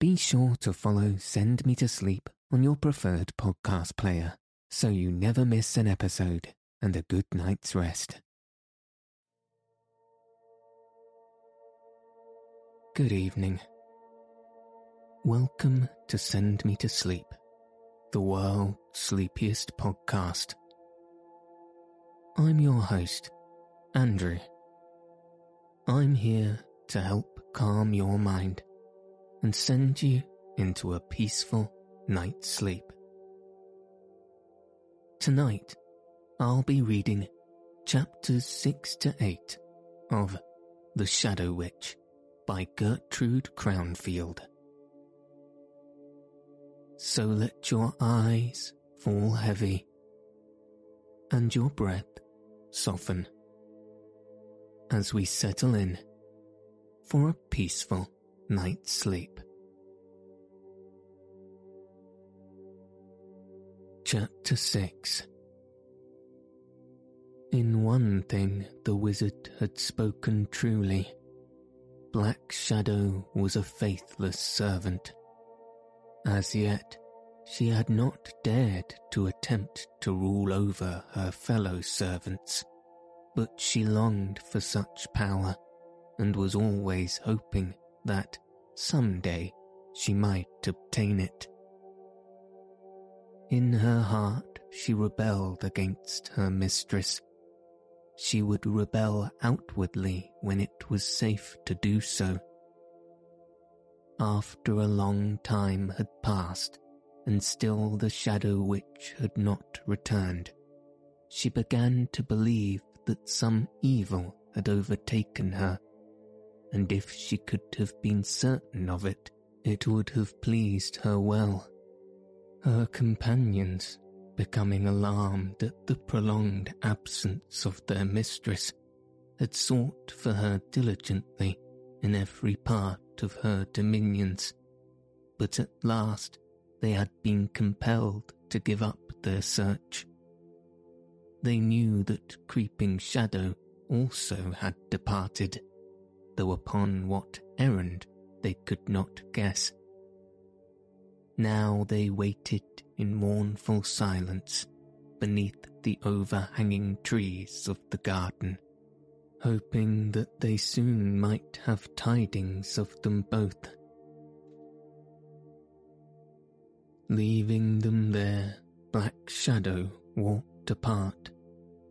Be sure to follow Send Me to Sleep on your preferred podcast player so you never miss an episode and a good night's rest. Good evening. Welcome to Send Me to Sleep, the world's sleepiest podcast. I'm your host, Andrew. I'm here to help calm your mind and send you into a peaceful night's sleep. Tonight, I'll be reading chapters 6 to 8 of The Shadow Witch by Gertrude Crownfield. So let your eyes fall heavy and your breath soften as we settle in for a peaceful night's sleep. Chapter 6 In one thing the wizard had spoken truly. Black Shadow was a faithless servant. As yet, she had not dared to attempt to rule over her fellow servants, but she longed for such power and was always hoping that some day she might obtain it. In her heart she rebelled against her mistress. She would rebel outwardly when it was safe to do so. After a long time had passed, and still the Shadow Witch had not returned, she began to believe that some evil had overtaken her and if she could have been certain of it, it would have pleased her well. Her companions, becoming alarmed at the prolonged absence of their mistress, had sought for her diligently in every part of her dominions, but at last they had been compelled to give up their search. They knew that Creeping Shadow also had departed, though upon what errand they could not guess. Now they waited in mournful silence beneath the overhanging trees of the garden, hoping that they soon might have tidings of them both. Leaving them there, Black Shadow walked apart,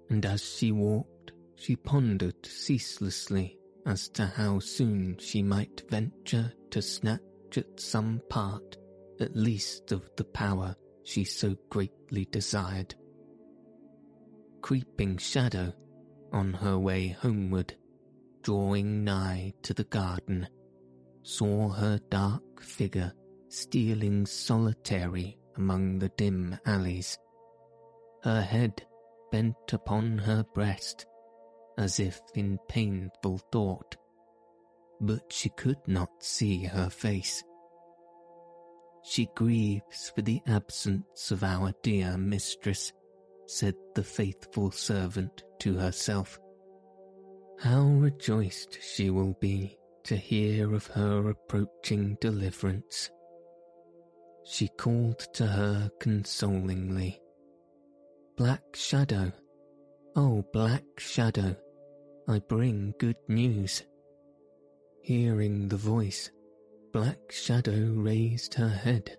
and as she walked, she pondered ceaselessly as to how soon she might venture to snatch at some part, at least, of the power she so greatly desired. Creeping Shadow, on her way homeward, drawing nigh to the garden, saw her dark figure stealing solitary among the dim alleys, her head bent upon her breast, as if in painful thought, but she could not see her face. She grieves for the absence of our dear mistress, said the faithful servant to herself. How rejoiced she will be to hear of her approaching deliverance. She called to her consolingly. Black Shadow, oh Black Shadow, I bring good news. Hearing the voice, Black Shadow raised her head.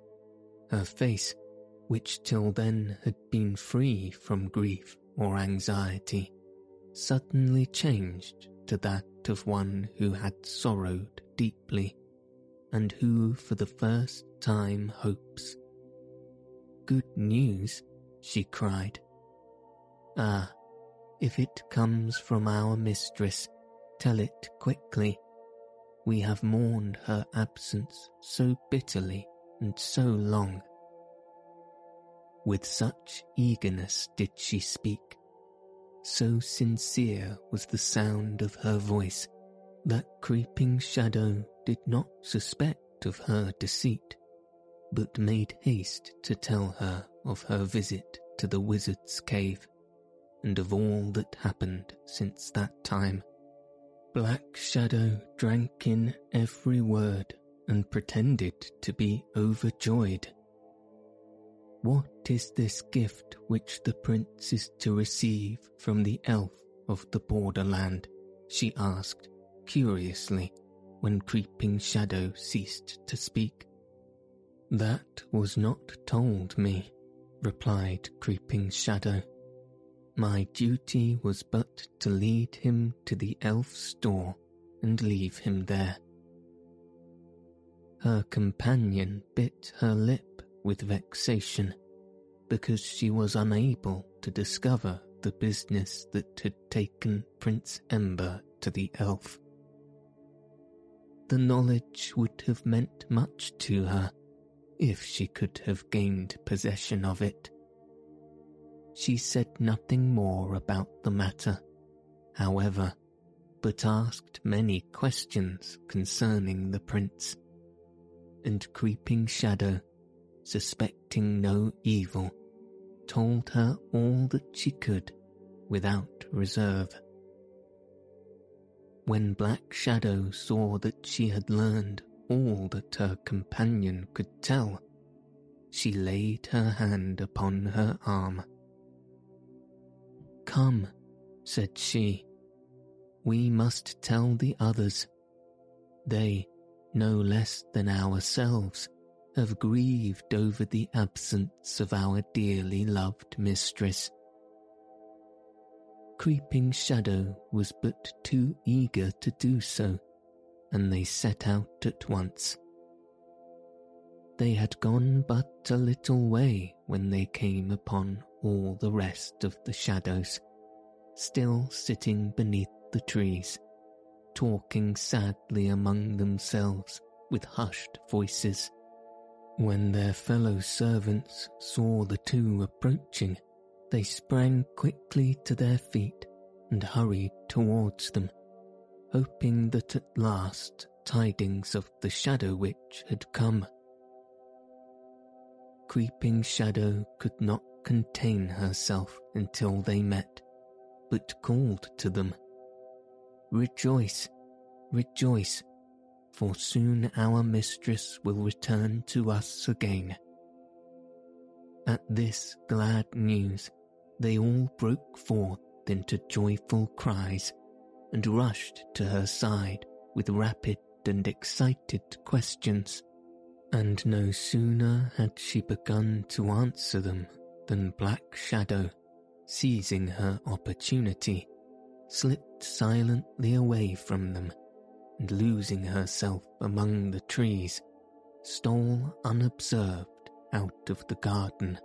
Her face, which till then had been free from grief or anxiety, suddenly changed to that of one who had sorrowed deeply and who for the first time hopes. Good news, she cried. Ah, if it comes from our mistress, tell it quickly. We have mourned her absence so bitterly and so long. With such eagerness did she speak. So sincere was the sound of her voice that creeping shadow did not suspect of her deceit, but made haste to tell her of her visit to the wizard's cave and of all that happened since that time. Black Shadow drank in every word and pretended to be overjoyed. What is this gift which the prince is to receive from the elf of the borderland? she asked, curiously, when Creeping Shadow ceased to speak. That was not told me, replied Creeping Shadow. My duty was but to lead him to the elf's door and leave him there. Her companion bit her lip with vexation because she was unable to discover the business that had taken Prince Ember to the elf. The knowledge would have meant much to her if she could have gained possession of it. She said nothing more about the matter, however, but asked many questions concerning the prince. And Creeping Shadow, suspecting no evil, told her all that she could without reserve. When Black Shadow saw that she had learned all that her companion could tell, she laid her hand upon her arm. Come, said she, we must tell the others. They, no less than ourselves, have grieved over the absence of our dearly loved mistress. Creeping Shadow was but too eager to do so, and they set out at once. They had gone but a little way when they came upon all the rest of the shadows, still sitting beneath the trees, talking sadly among themselves with hushed voices. When their fellow servants saw the two approaching, they sprang quickly to their feet and hurried towards them, hoping that at last tidings of the Shadow Witch had come. Creeping Shadow could not contain herself until they met, but called to them Rejoice, rejoice, for soon our mistress will return to us again. At this glad news, they all broke forth into joyful cries and rushed to her side with rapid and excited questions. And no sooner had she begun to answer them than Black Shadow, seizing her opportunity, slipped silently away from them and losing herself among the trees, stole unobserved out of the garden.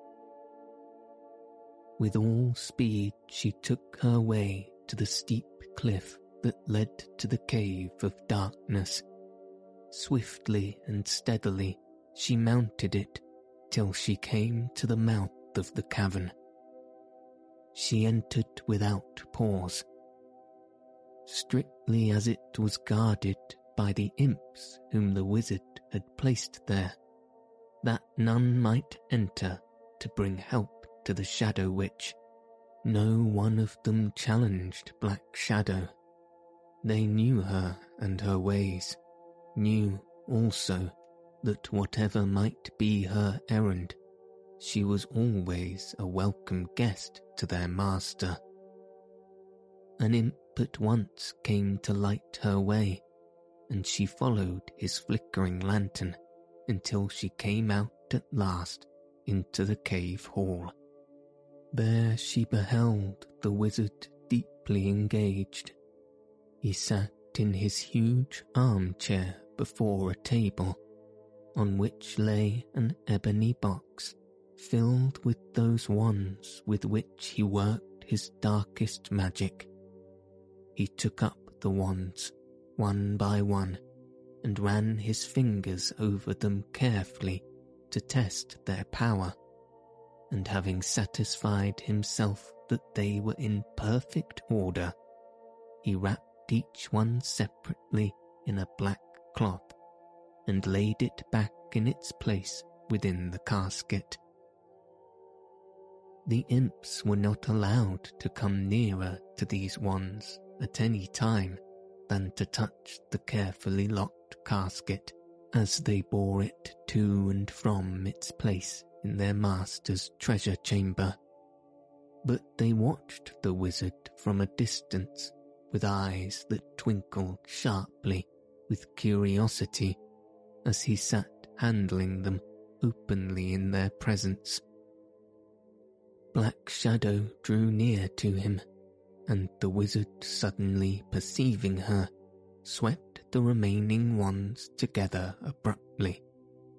With all speed she took her way to the steep cliff that led to the cave of darkness. Swiftly and steadily she mounted it till she came to the mouth of the cavern. She entered without pause strictly as it was guarded by the imps whom the wizard had placed there, that none might enter to bring help to the Shadow Witch. No one of them challenged Black Shadow. They knew her and her ways, knew also that whatever might be her errand, she was always a welcome guest to their master. An imp at once came to light her way, and she followed his flickering lantern until she came out at last into the cave hall. There she beheld the wizard deeply engaged. He sat in his huge armchair before a table, on which lay an ebony box filled with those wands with which he worked his darkest magic. He took up the wands, one by one, and ran his fingers over them carefully to test their power, and having satisfied himself that they were in perfect order, he wrapped each one separately in a black cloth and laid it back in its place within the casket. The imps were not allowed to come nearer to these wands at any time than to touch the carefully locked casket as they bore it to and from its place in their master's treasure chamber. But they watched the wizard from a distance with eyes that twinkled sharply with curiosity as he sat handling them openly in their presence. Black Shadow drew near to him, and the wizard, suddenly perceiving her, swept the remaining ones together abruptly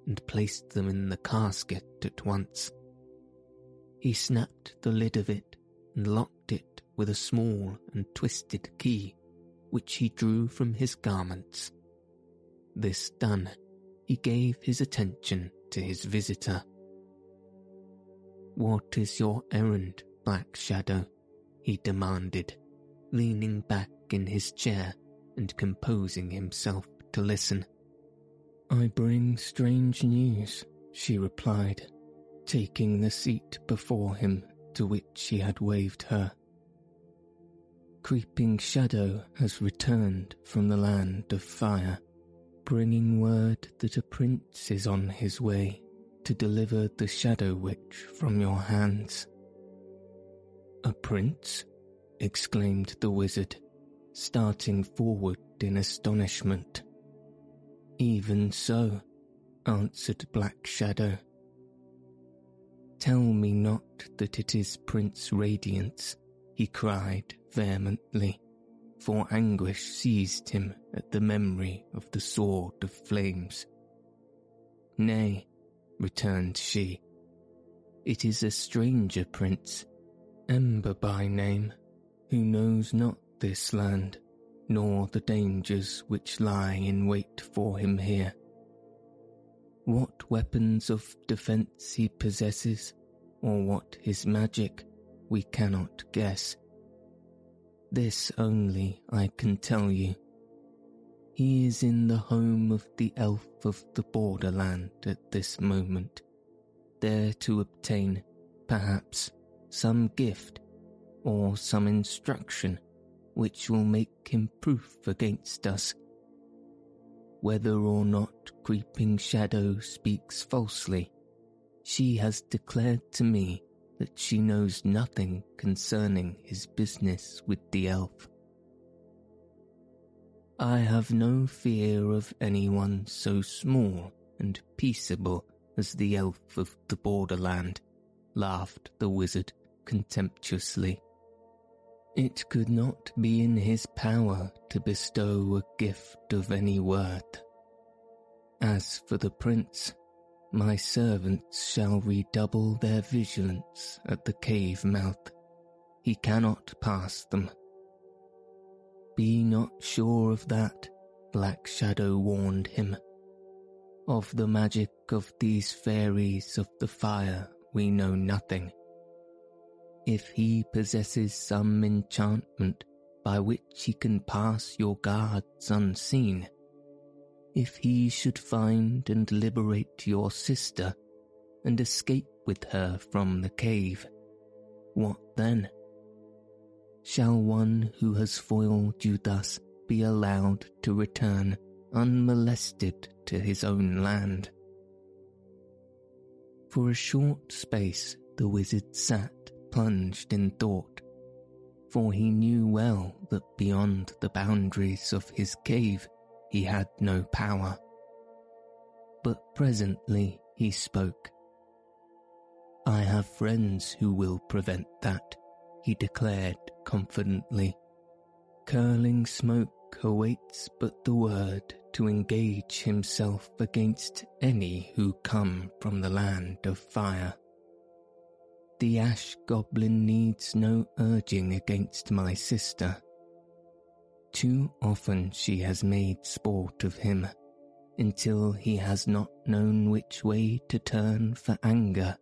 and placed them in the casket at once. He snapped the lid of it and locked it with a small and twisted key, which he drew from his garments. This done, he gave his attention to his visitor. What is your errand, Black Shadow? he demanded, leaning back in his chair and composing himself to listen. I bring strange news, she replied, taking the seat before him to which he had waved her. Creeping Shadow has returned from the land of fire bringing word that a prince is on his way to deliver the Shadow Witch from your hands. A prince? exclaimed the wizard, starting forward in astonishment. Even so, answered Black Shadow. Tell me not that it is Prince Radiance, he cried vehemently for anguish seized him at the memory of the sword of flames. Nay, returned she, it is a stranger prince, Ember by name, who knows not this land, nor the dangers which lie in wait for him here. What weapons of defence he possesses, or what his magic, we cannot guess this only I can tell you. He is in the home of the elf of the borderland at this moment, there to obtain, perhaps, some gift or some instruction which will make him proof against us. Whether or not Creeping Shadow speaks falsely, she has declared to me that she knows nothing concerning his business with the elf. I have no fear of anyone so small and peaceable as the elf of the borderland, laughed the wizard contemptuously. It could not be in his power to bestow a gift of any worth. As for the prince, my servants shall redouble their vigilance at the cave mouth. He cannot pass them. Be not sure of that, Black Shadow warned him. Of the magic of these fairies of the fire we know nothing. If he possesses some enchantment by which he can pass your guards unseen, if he should find and liberate your sister and escape with her from the cave, what then? Shall one who has foiled you thus be allowed to return unmolested to his own land? For a short space the wizard sat plunged in thought, for he knew well that beyond the boundaries of his cave he had no power. But presently he spoke. I have friends who will prevent that, he declared confidently. Curling smoke awaits but the word to engage himself against any who come from the land of fire. The ash goblin needs no urging against my sister. Too often she has made sport of him until he has not known which way to turn for anger.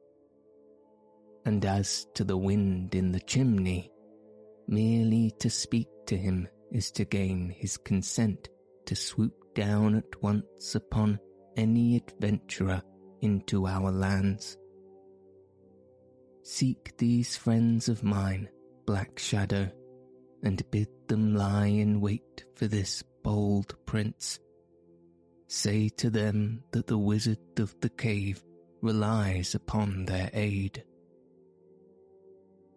And as to the wind in the chimney, merely to speak to him is to gain his consent to swoop down at once upon any adventurer into our lands. Seek these friends of mine, Black Shadow, and bid them lie in wait for this bold prince. Say to them that the wizard of the cave relies upon their aid.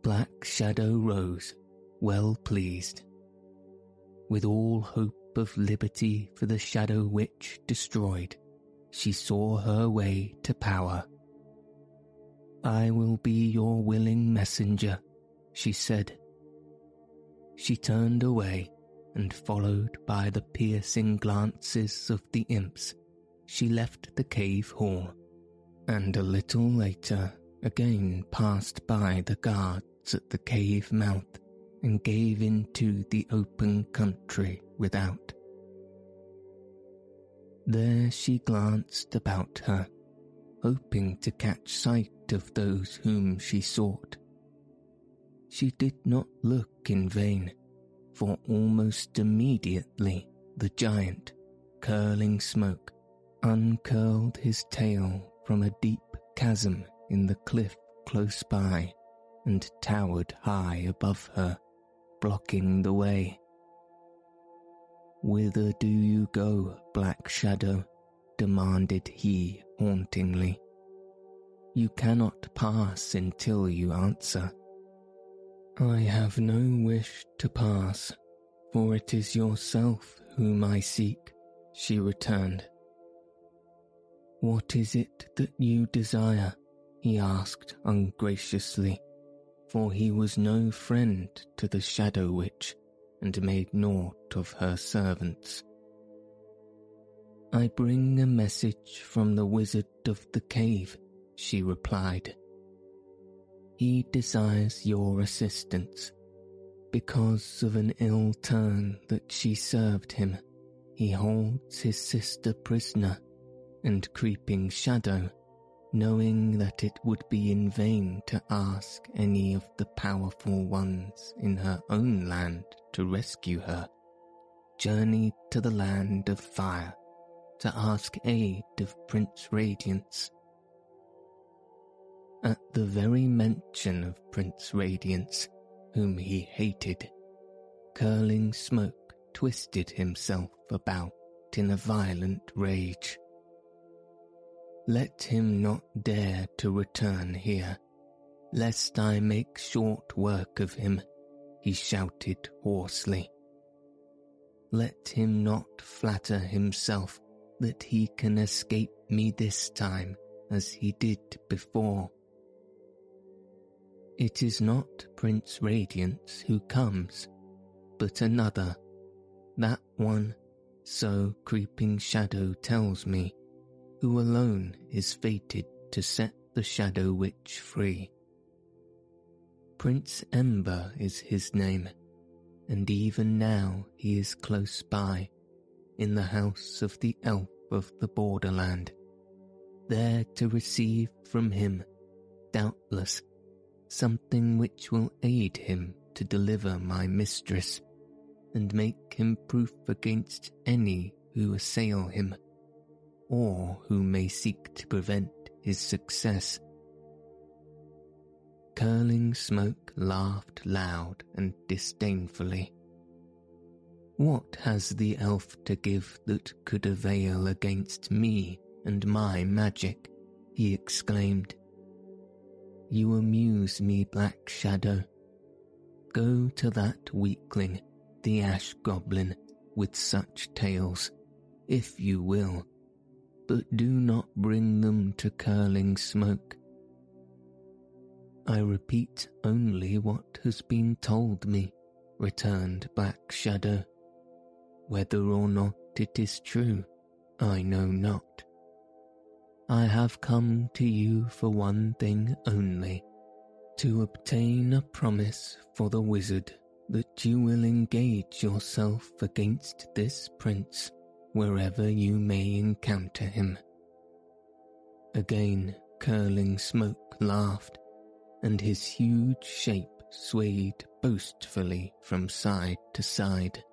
Black Shadow rose, well pleased. With all hope of liberty for the Shadow Witch destroyed, she saw her way to power. I will be your willing messenger, she said. She turned away, and followed by the piercing glances of the imps, she left the cave hall, and a little later again passed by the at the cave mouth and gave into the open country without. There she glanced about her, hoping to catch sight of those whom she sought. She did not look in vain, for almost immediately the giant, curling smoke, uncurled his tail from a deep chasm in the cliff close by and towered high above her, blocking the way. Whither do you go, Black Shadow? demanded he hauntingly. You cannot pass until you answer. I have no wish to pass, for it is yourself whom I seek, she returned. What is it that you desire? he asked ungraciously, for he was no friend to the Shadow Witch and made naught of her servants. I bring a message from the wizard of the cave, she replied. He desires your assistance. Because of an ill turn that she served him, he holds his sister prisoner, and Creeping Shadow, knowing that it would be in vain to ask any of the powerful ones in her own land to rescue her, journeyed to the land of fire to ask aid of Prince Radiance at the very mention of Prince Radiance, whom he hated. Curling Smoke twisted himself about in a violent rage. Let him not dare to return here, lest I make short work of him, he shouted hoarsely. Let him not flatter himself that he can escape me this time as he did before. It is not Prince Radiance who comes, but another, that one, so Creeping Shadow tells me, who alone is fated to set the Shadow Witch free. Prince Ember is his name, and even now he is close by, in the house of the elf of the borderland, there to receive from him, doubtless, something which will aid him to deliver my mistress and make him proof against any who assail him or who may seek to prevent his success. Curling Smoke laughed loud and disdainfully. What has the elf to give that could avail against me and my magic? he exclaimed. You amuse me, Black Shadow. Go to that weakling, the Ash Goblin, with such tales, if you will, but do not bring them to curling smoke. I repeat only what has been told me, returned Black Shadow. Whether or not it is true, I know not. I have come to you for one thing only to obtain a promise for the wizard that you will engage yourself against this prince wherever you may encounter him. Again, curling smoke laughed, and his huge shape swayed boastfully from side to side.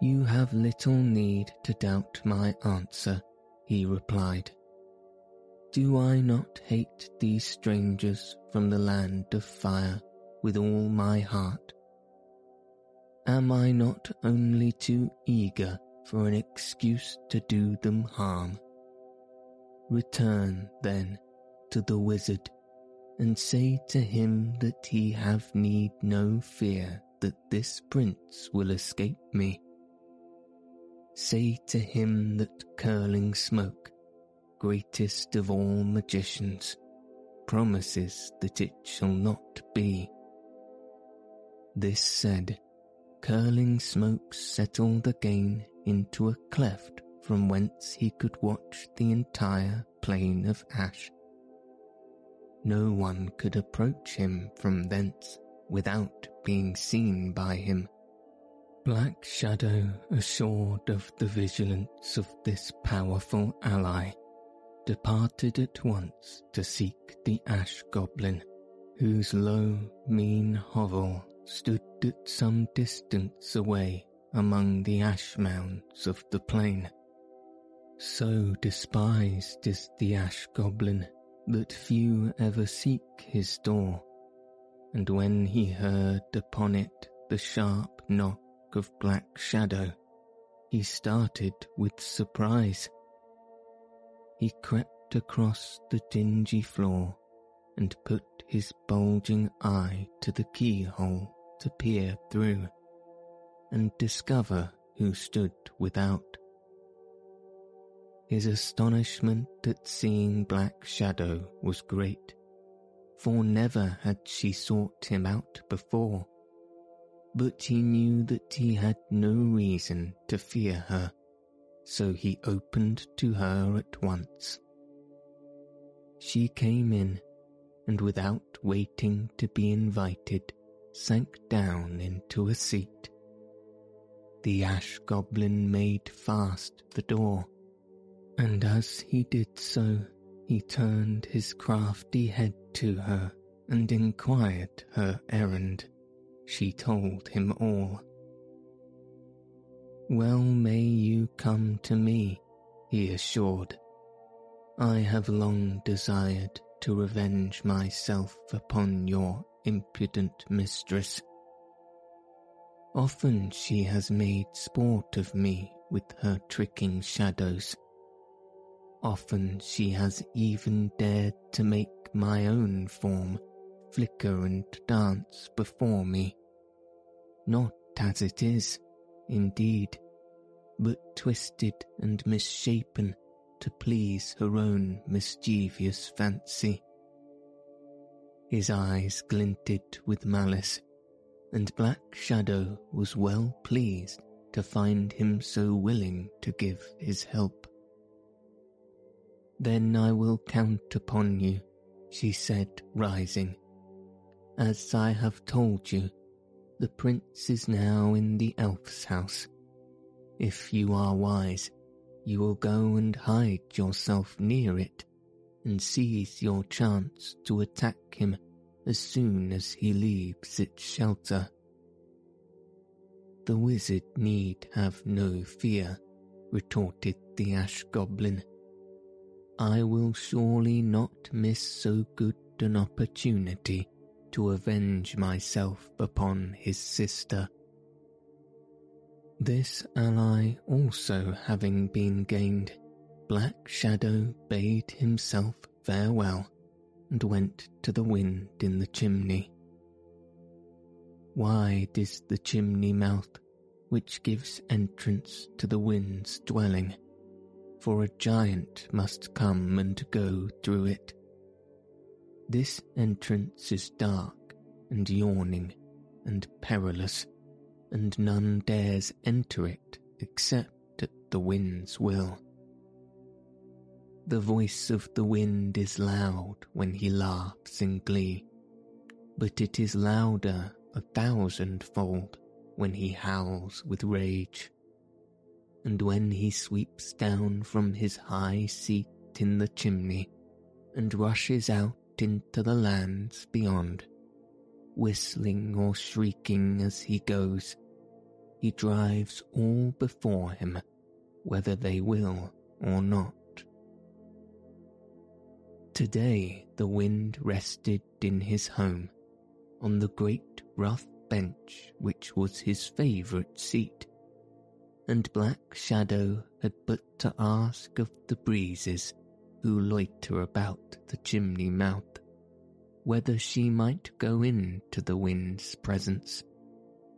You have little need to doubt my answer he replied. Do I not hate these strangers from the land of fire with all my heart? Am I not only too eager for an excuse to do them harm. Return, then, to the wizard, and say to him that he have need no fear that this prince will escape me. Say to him that curling smoke, greatest of all magicians, promises that it shall not be. This said, curling smoke settled again into a cleft from whence he could watch the entire plain of ash. No one could approach him from thence without being seen by him. Black Shadow, assured of the vigilance of this powerful ally, departed at once to seek the ash goblin, whose low, mean hovel stood at some distance away among the ash mounds of the plain. So despised is the ash goblin that few ever seek his door, and when he heard upon it the sharp knock of black shadow, he started with surprise. He crept across the dingy floor and put his bulging eye to the keyhole to peer through and discover who stood without. His astonishment at seeing Black Shadow was great, for never had she sought him out before. But he knew that he had no reason to fear her, so he opened to her at once. She came in, and without waiting to be invited, sank down into a seat the ash goblin made fast the door, and as he did so, he turned his crafty head to her and inquired her errand. She told him all. Well may you come to me, he assured. I have long desired to revenge myself upon your impudent mistress Often she has made sport of me with her tricking shadows. Often she has even dared to make my own form flicker and dance before me. Not as it is, indeed, but twisted and misshapen to please her own mischievous fancy. His eyes glinted with malice and Black Shadow was well pleased to find him so willing to give his help. Then I will count upon you, she said, rising. As I have told you, the prince is now in the elf's house. If you are wise, you will go and hide yourself near it and seize your chance to attack him as soon as he leaves its shelter. The wizard need have no fear, retorted the ash goblin. I will surely not miss so good an opportunity to avenge myself upon his sister. This ally also having been gained, Black Shadow bade himself farewell and went to the wind in the chimney. Wide is the chimney mouth which gives entrance to the wind's dwelling, for a giant must come and go through it. This entrance is dark and yawning and perilous, and none dares enter it except at the wind's will. The voice of the wind is loud when he laughs in glee, but it is louder a thousandfold when he howls with rage. And when he sweeps down from his high seat in the chimney and rushes out into the lands beyond, whistling or shrieking as he goes, he drives all before him, whether they will or not. Today the wind rested in his home, on the great rough bench which was his favourite seat, and Black Shadow had but to ask of the breezes who loiter about the chimney mouth whether she might go into the wind's presence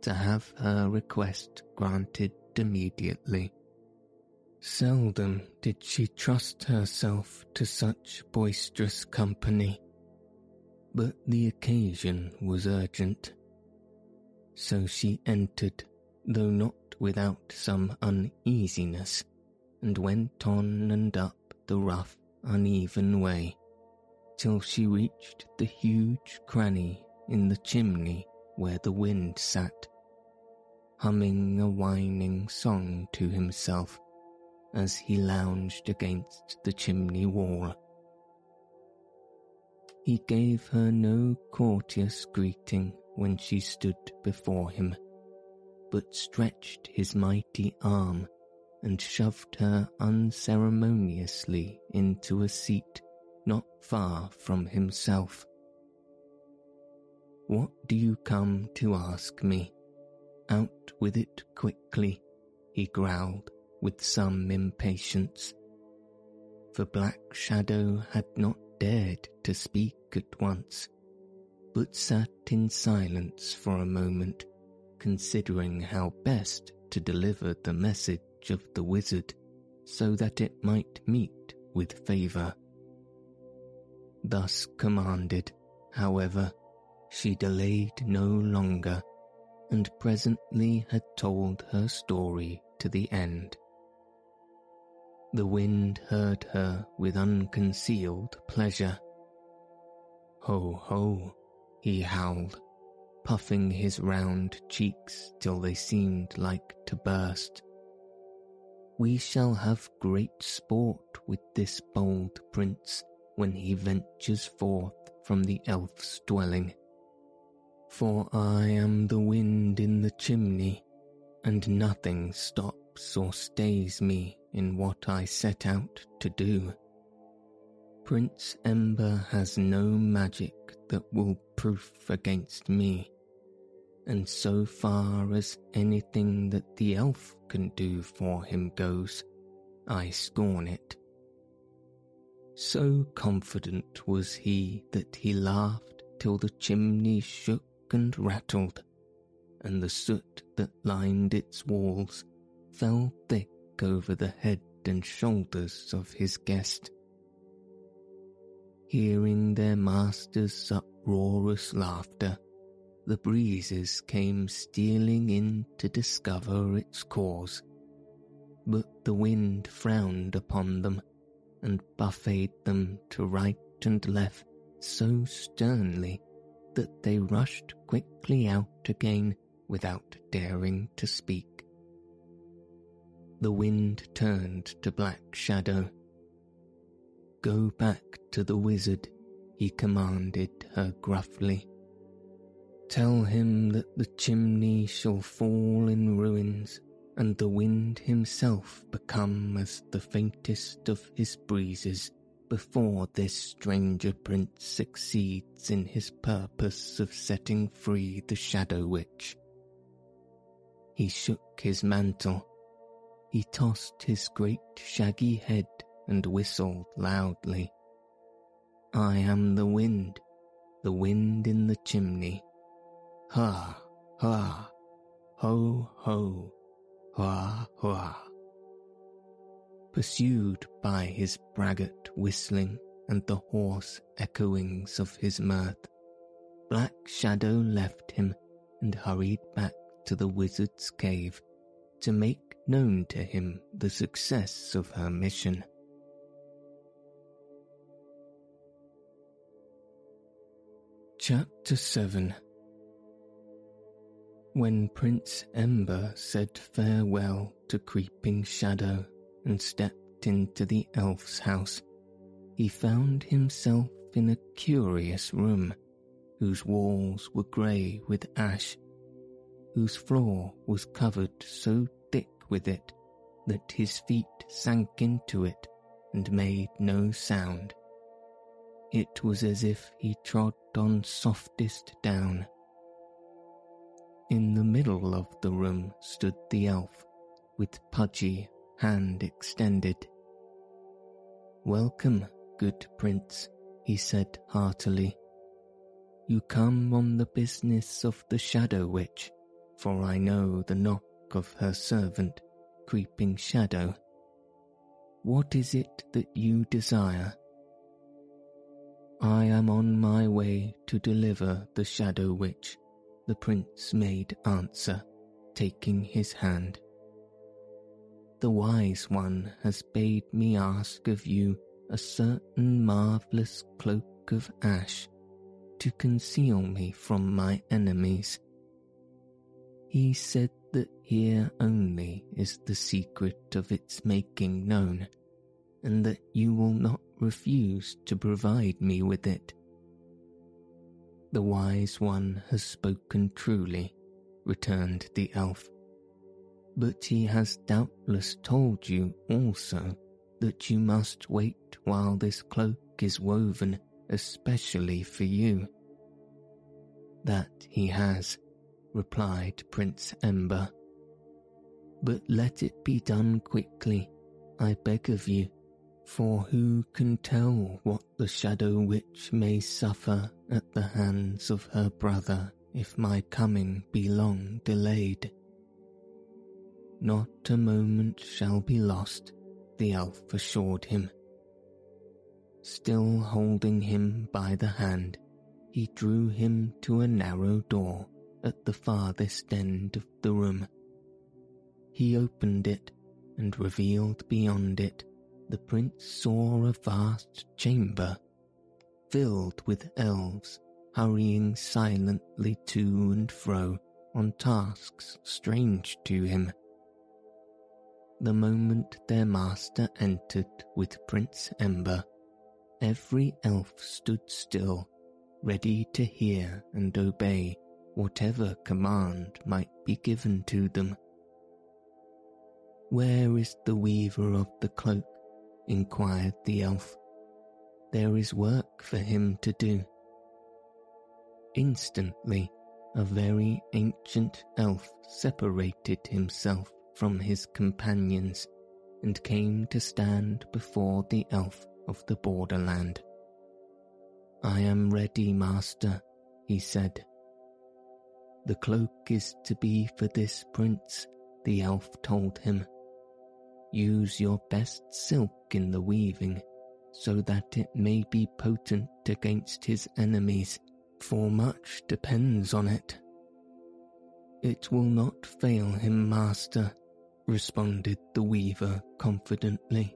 to have her request granted immediately. Seldom did she trust herself to such boisterous company, but the occasion was urgent. So she entered, though not without some uneasiness, and went on and up the rough, uneven way, till she reached the huge cranny in the chimney where the wind sat, humming a whining song to himself as he lounged against the chimney wall. He gave her no courteous greeting when she stood before him, but stretched his mighty arm and shoved her unceremoniously into a seat not far from himself. What do you come to ask me? Out with it quickly, he growled with some impatience. For Black Shadow had not dared to speak at once, but sat in silence for a moment, considering how best to deliver the message of the wizard so that it might meet with favour. Thus commanded, however, she delayed no longer, and presently had told her story to the end. The wind heard her with unconcealed pleasure. Ho, ho, he howled, puffing his round cheeks till they seemed like to burst. We shall have great sport with this bold prince when he ventures forth from the elf's dwelling. For I am the wind in the chimney, and nothing stops or stays me in what I set out to do. Prince Ember has no magic that will proof against me, and so far as anything that the elf can do for him goes, I scorn it. So confident was he that he laughed till the chimney shook and rattled, and the soot that lined its walls fell thick over the head and shoulders of his guest. Hearing their master's uproarious laughter, the breezes came stealing in to discover its cause, but the wind frowned upon them and buffeted them to right and left so sternly that they rushed quickly out again without daring to speak. The wind turned to Black Shadow. Go back to the wizard, he commanded her gruffly. Tell him that the chimney shall fall in ruins and the wind himself become as the faintest of his breezes before this stranger prince succeeds in his purpose of setting free the Shadow Witch. He shook his mantle. He tossed his great shaggy head and whistled loudly. I am the wind, the wind in the chimney. Ha, ha, ho, ho. Hua hua. Pursued by his braggart whistling and the hoarse echoings of his mirth, Black Shadow left him and hurried back to the wizard's cave to make known to him the success of her mission. Chapter 7 when Prince Ember said farewell to Creeping Shadow and stepped into the elf's house, he found himself in a curious room whose walls were grey with ash, whose floor was covered so thick with it that his feet sank into it and made no sound. It was as if he trod on softest down in the middle of the room stood the elf, with pudgy hand extended. Welcome, good prince, he said heartily. You come on the business of the Shadow Witch, for I know the knock of her servant, Creeping Shadow. What is it that you desire? I am on my way to deliver the Shadow Witch, the prince made answer, taking his hand. The Wise One has bade me ask of you a certain marvellous cloak of ash to conceal me from my enemies. He said that here only is the secret of its making known, and that you will not refuse to provide me with it. The wise one has spoken truly, returned the elf. But he has doubtless told you also that you must wait while this cloak is woven especially for you. That he has, replied Prince Ember. But let it be done quickly, I beg of you, for who can tell what the Shadow Witch may suffer at the hands of her brother if my coming be long delayed? Not a moment shall be lost, the elf assured him. Still holding him by the hand, he drew him to a narrow door at the farthest end of the room. He opened it and revealed beyond it the prince saw a vast chamber filled with elves hurrying silently to and fro on tasks strange to him. The moment their master entered with Prince Ember, every elf stood still, ready to hear and obey whatever command might be given to them. Where is the weaver of the cloak? inquired the elf. There is work for him to do. Instantly, a very ancient elf separated himself from his companions and came to stand before the elf of the borderland. I am ready, master, he said. The cloak is to be for this prince, the elf told him. Use your best silk in the weaving, so that it may be potent against his enemies, for much depends on it. It will not fail him, master, responded the weaver confidently.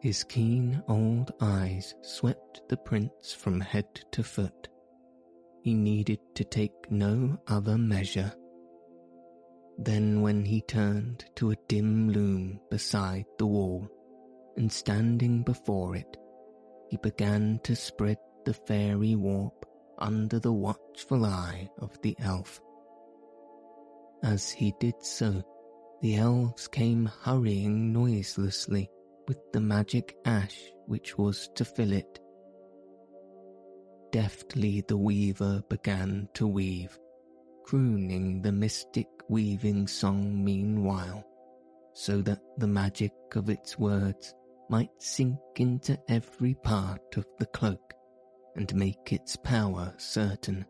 His keen old eyes swept the prince from head to foot. He needed to take no other measure. Then, when he turned to a dim loom beside the wall, and standing before it, he began to spread the fairy warp under the watchful eye of the elf. As he did so, the elves came hurrying noiselessly with the magic ash which was to fill it. Deftly the weaver began to weave, crooning the mystic weaving song meanwhile, so that the magic of its words might sink into every part of the cloak and make its power certain.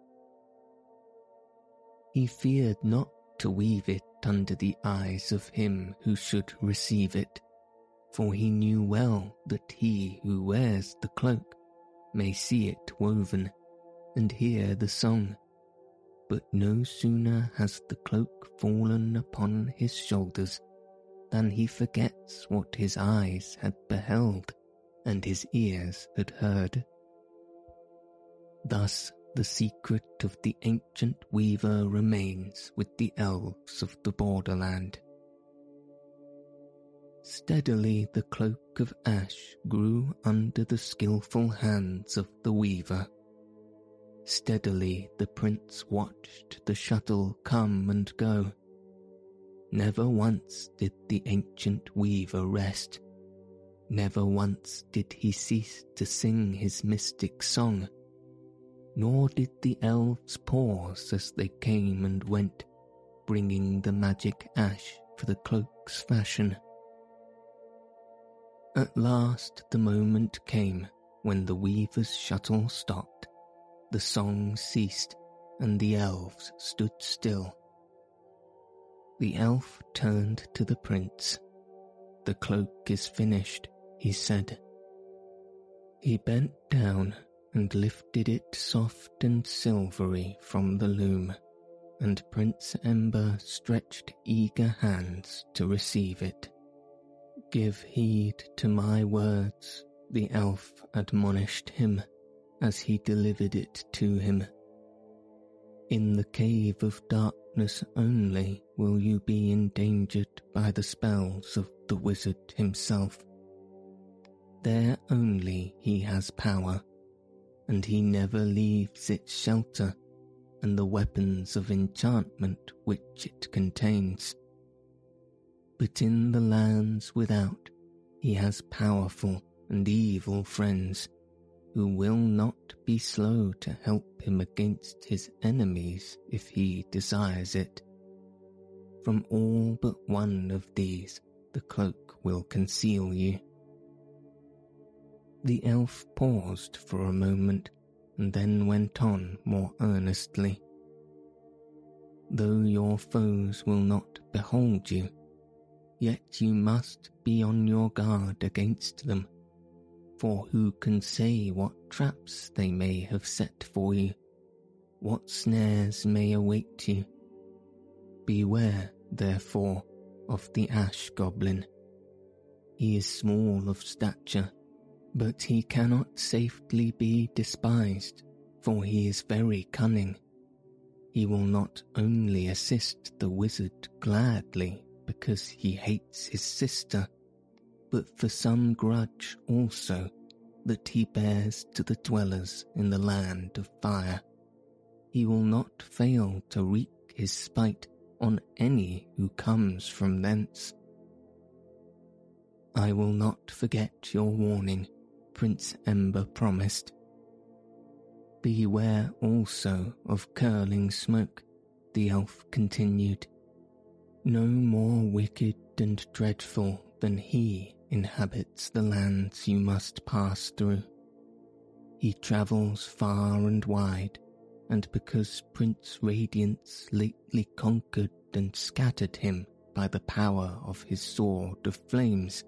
He feared not to weave it under the eyes of him who should receive it, for he knew well that he who wears the cloak may see it woven and hear the song but no sooner has the cloak fallen upon his shoulders than he forgets what his eyes had beheld and his ears had heard. Thus the secret of the ancient weaver remains with the elves of the borderland. Steadily the cloak of ash grew under the skilful hands of the weaver Steadily the prince watched the shuttle come and go. Never once did the ancient weaver rest. Never once did he cease to sing his mystic song. Nor did the elves pause as they came and went, bringing the magic ash for the cloak's fashion. At last the moment came when the weaver's shuttle stopped, the song ceased, and the elves stood still. The elf turned to the prince. The cloak is finished, he said. He bent down and lifted it soft and silvery from the loom, and Prince Ember stretched eager hands to receive it. Give heed to my words, the elf admonished him as he delivered it to him. In the cave of darkness only will you be endangered by the spells of the wizard himself. There only he has power and he never leaves its shelter and the weapons of enchantment which it contains. But in the lands without, he has powerful and evil friends who will not be slow to help him against his enemies if he desires it. From all but one of these, the cloak will conceal you. The elf paused for a moment and then went on more earnestly. Though your foes will not behold you, yet you must be on your guard against them, for who can say what traps they may have set for you, what snares may await you. Beware, therefore, of the ash goblin. He is small of stature but he cannot safely be despised, for he is very cunning. He will not only assist the wizard gladly because he hates his sister, but for some grudge also that he bears to the dwellers in the land of fire. He will not fail to wreak his spite on any who comes from thence. I will not forget your warning Prince Ember promised. Beware also of curling smoke, the elf continued. No more wicked and dreadful than he inhabits the lands you must pass through. He travels far and wide, and because Prince Radiance lately conquered and scattered him by the power of his sword of flames,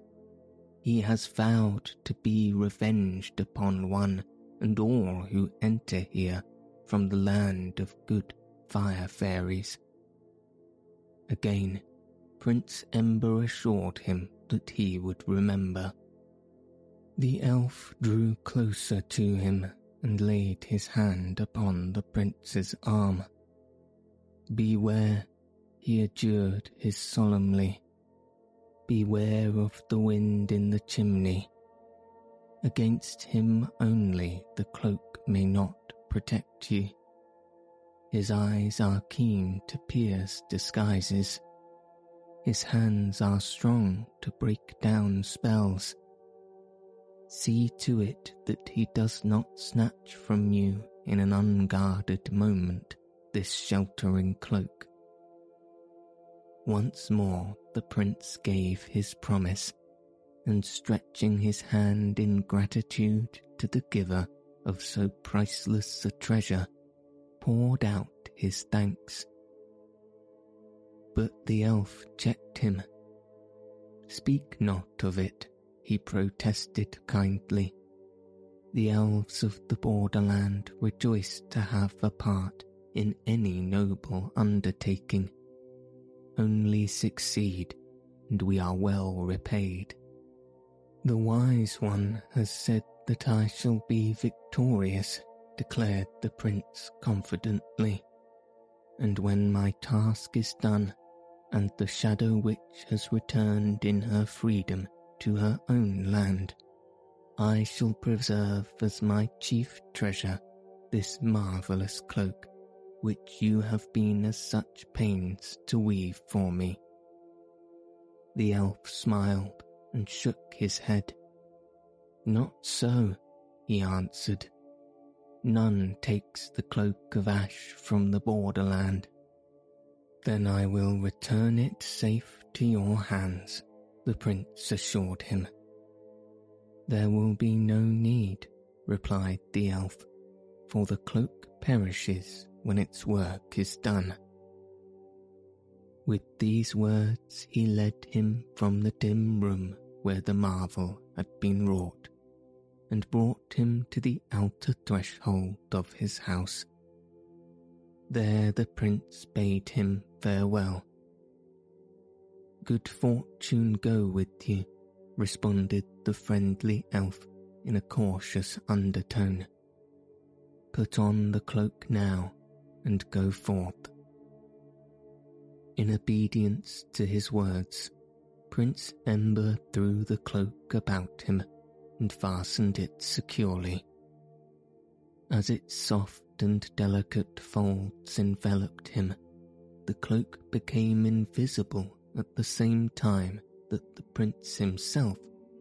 he has vowed to be revenged upon one and all who enter here from the land of good fire fairies. Again, Prince Ember assured him that he would remember. The elf drew closer to him and laid his hand upon the prince's arm. Beware, he adjured his solemnly, Beware of the wind in the chimney. Against him only the cloak may not protect you. His eyes are keen to pierce disguises. His hands are strong to break down spells. See to it that he does not snatch from you in an unguarded moment this sheltering cloak. Once more the prince gave his promise, and stretching his hand in gratitude to the giver of so priceless a treasure, poured out his thanks. But the elf checked him. Speak not of it, he protested kindly. The elves of the borderland rejoice to have a part in any noble undertaking only succeed, and we are well repaid. The wise one has said that I shall be victorious, declared the prince confidently. And when my task is done, and the Shadow Witch has returned in her freedom to her own land, I shall preserve as my chief treasure this marvellous cloak which you have been at such pains to weave for me. The elf smiled and shook his head. Not so, he answered. None takes the cloak of ash from the borderland. Then I will return it safe to your hands, the prince assured him. There will be no need, replied the elf, for the cloak perishes when its work is done. With these words he led him from the dim room where the marvel had been wrought, and brought him to the outer threshold of his house. There the prince bade him farewell. Good fortune go with you, responded the friendly elf in a cautious undertone. Put on the cloak now and go forth. In obedience to his words, Prince Ember threw the cloak about him and fastened it securely. As its soft and delicate folds enveloped him, the cloak became invisible at the same time that the prince himself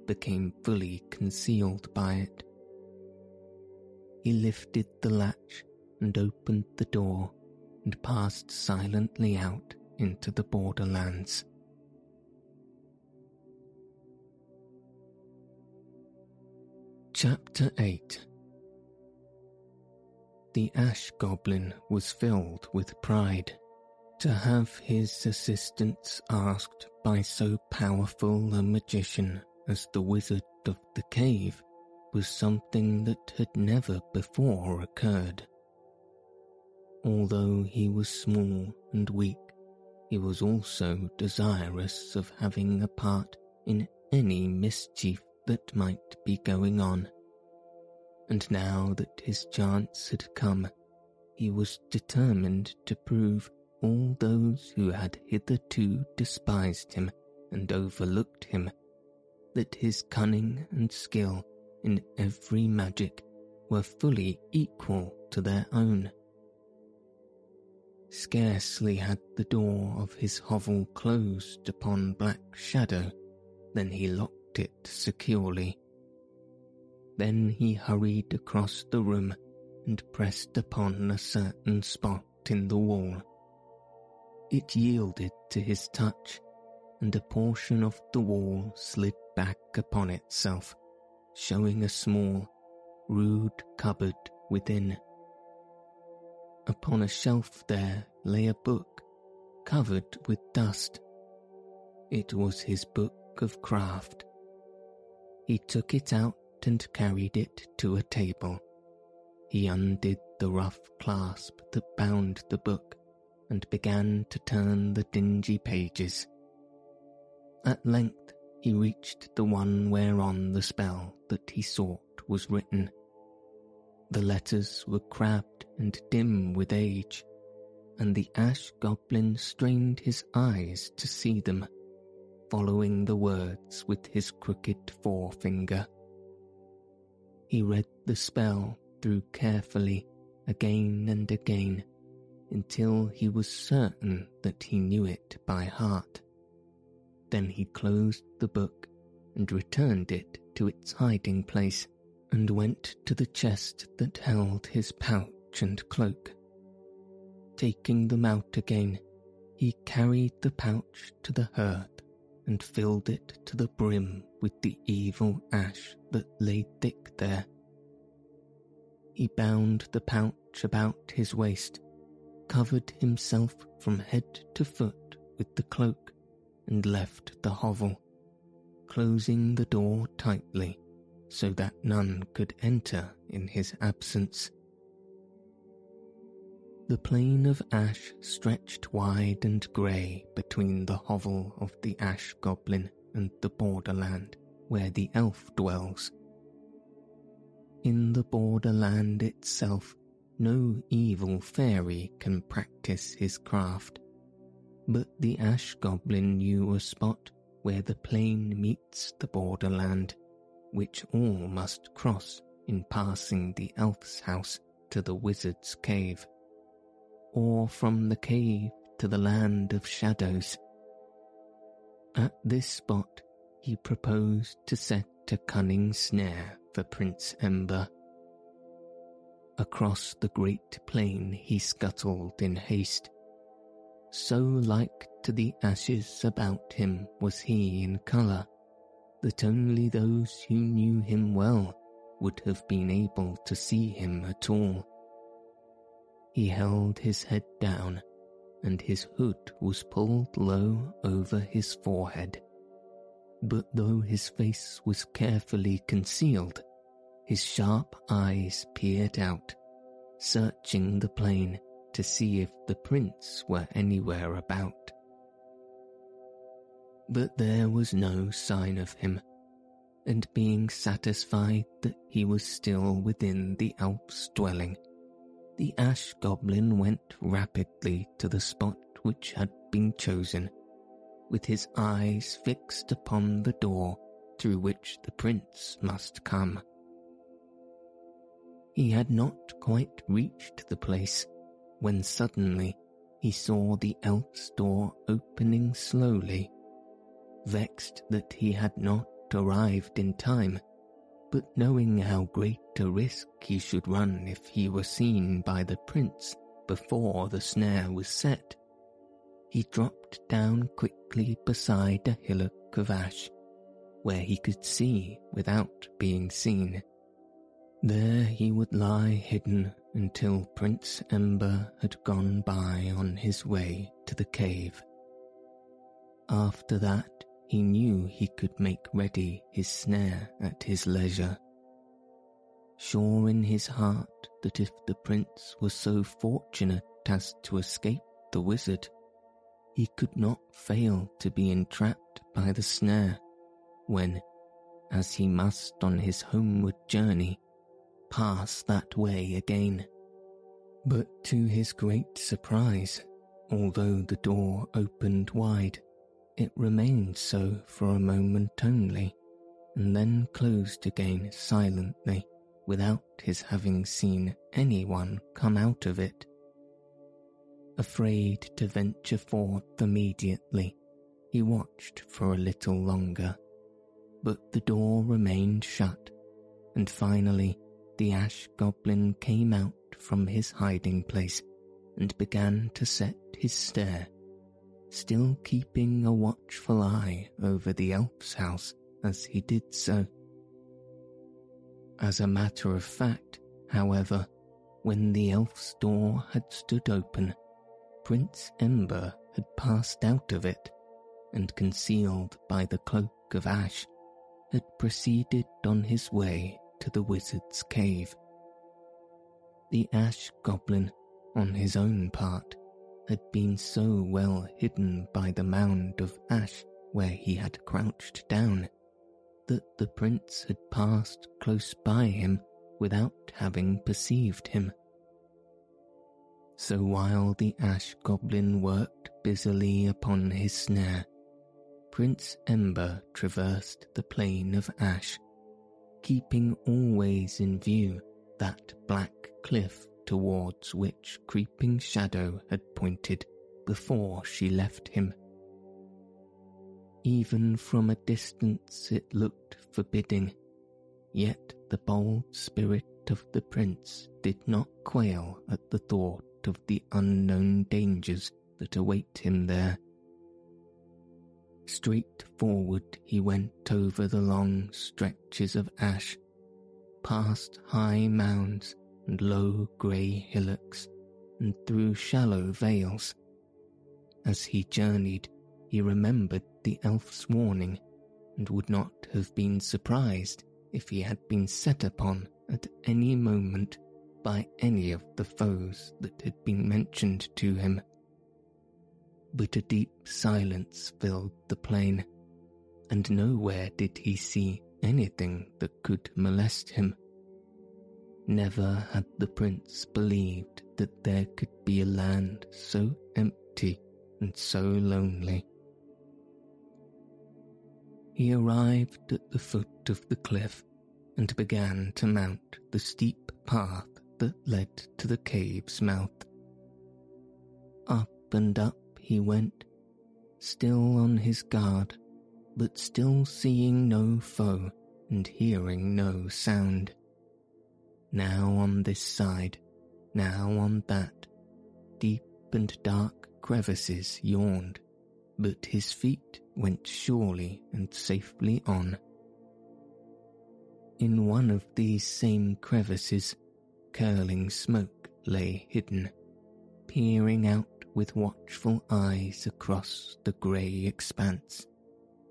became fully concealed by it. He lifted the latch and opened the door and passed silently out into the borderlands. Chapter 8 The Ash Goblin was filled with pride to have his assistance asked by so powerful a magician as the Wizard of the Cave was something that had never before occurred. Although he was small and weak, he was also desirous of having a part in any mischief that might be going on. And now that his chance had come, he was determined to prove all those who had hitherto despised him and overlooked him that his cunning and skill in every magic were fully equal to their own. Scarcely had the door of his hovel closed upon Black Shadow than he locked it securely. Then he hurried across the room and pressed upon a certain spot in the wall. It yielded to his touch, and a portion of the wall slid back upon itself, showing a small, rude cupboard within. Upon a shelf there lay a book covered with dust. It was his book of craft. He took it out and carried it to a table. He undid the rough clasp that bound the book and began to turn the dingy pages. At length he reached the one whereon the spell that he sought was written. The letters were crabbed and dim with age, and the ash goblin strained his eyes to see them, following the words with his crooked forefinger. He read the spell through carefully again and again until he was certain that he knew it by heart. Then he closed the book and returned it to its hiding place and went to the chest that held his pouch and cloak. Taking them out again, he carried the pouch to the hearth and filled it to the brim with the evil ash that lay thick there. He bound the pouch about his waist, covered himself from head to foot with the cloak, and left the hovel, closing the door tightly so that none could enter in his absence. The plain of ash stretched wide and grey between the hovel of the ash goblin and the borderland where the elf dwells. In the borderland itself, no evil fairy can practice his craft, but the ash goblin knew a spot where the plain meets the borderland which all must cross in passing the elf's house to the wizard's cave, or from the cave to the land of shadows. At this spot he proposed to set a cunning snare for Prince Ember. Across the great plain he scuttled in haste, so like to the ashes about him was he in colour that only those who knew him well would have been able to see him at all. He held his head down, and his hood was pulled low over his forehead. But though his face was carefully concealed, his sharp eyes peered out, searching the plain to see if the prince were anywhere about. But there was no sign of him, and being satisfied that he was still within the elf's dwelling, the ash goblin went rapidly to the spot which had been chosen, with his eyes fixed upon the door through which the prince must come. He had not quite reached the place when suddenly he saw the elf's door opening slowly. Vexed that he had not arrived in time, but knowing how great a risk he should run if he were seen by the prince before the snare was set, he dropped down quickly beside a hillock of ash, where he could see without being seen. There he would lie hidden until Prince Ember had gone by on his way to the cave. After that, he knew he could make ready his snare at his leisure. Sure in his heart that if the prince was so fortunate as to escape the wizard, he could not fail to be entrapped by the snare when, as he must on his homeward journey, pass that way again. But to his great surprise, although the door opened wide, it remained so for a moment only, and then closed again silently without his having seen anyone come out of it. Afraid to venture forth immediately, he watched for a little longer, but the door remained shut, and finally the ash goblin came out from his hiding place and began to set his stair still keeping a watchful eye over the elf's house as he did so. As a matter of fact, however, when the elf's door had stood open, Prince Ember had passed out of it and, concealed by the cloak of ash, had proceeded on his way to the wizard's cave. The ash goblin, on his own part, had been so well hidden by the mound of ash where he had crouched down that the prince had passed close by him without having perceived him. So while the ash goblin worked busily upon his snare, Prince Ember traversed the plain of ash, keeping always in view that black cliff towards which Creeping Shadow had pointed before she left him. Even from a distance it looked forbidding, yet the bold spirit of the prince did not quail at the thought of the unknown dangers that await him there. Straight forward he went over the long stretches of ash, past high mounds and low grey hillocks and through shallow vales. As he journeyed, he remembered the elf's warning and would not have been surprised if he had been set upon at any moment by any of the foes that had been mentioned to him. But a deep silence filled the plain, and nowhere did he see anything that could molest him. Never had the prince believed that there could be a land so empty and so lonely. He arrived at the foot of the cliff and began to mount the steep path that led to the cave's mouth. Up and up he went, still on his guard, but still seeing no foe and hearing no sound now on this side, now on that, deep and dark crevices yawned, but his feet went surely and safely on. In one of these same crevices, curling smoke lay hidden, peering out with watchful eyes across the grey expanse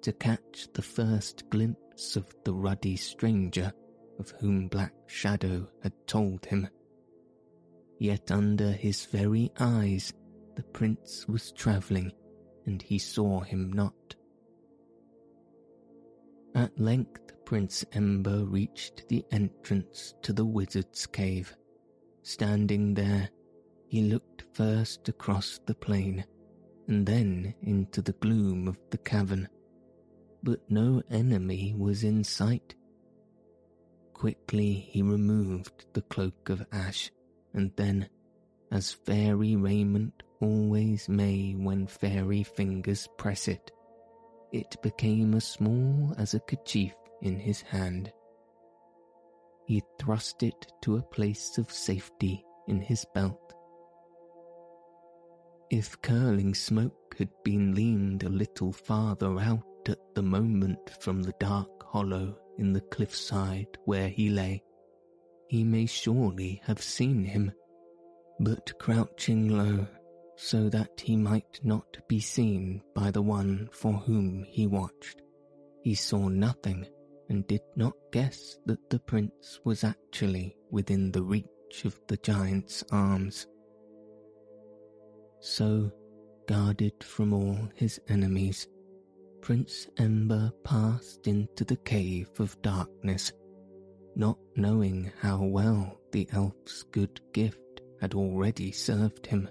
to catch the first glimpse of the ruddy stranger of whom Black Shadow had told him. Yet under his very eyes the prince was travelling, and he saw him not. At length Prince Ember reached the entrance to the wizard's cave. Standing there, he looked first across the plain, and then into the gloom of the cavern. But no enemy was in sight. Quickly he removed the cloak of ash, and then, as fairy raiment always may when fairy fingers press it, it became as small as a kerchief in his hand. He thrust it to a place of safety in his belt. If curling smoke had been leaned a little farther out at the moment from the dark hollow in the cliffside where he lay, he may surely have seen him, but crouching low so that he might not be seen by the one for whom he watched, he saw nothing and did not guess that the prince was actually within the reach of the giant's arms. So, guarded from all his enemies, Prince Ember passed into the cave of darkness, not knowing how well the elf's good gift had already served him.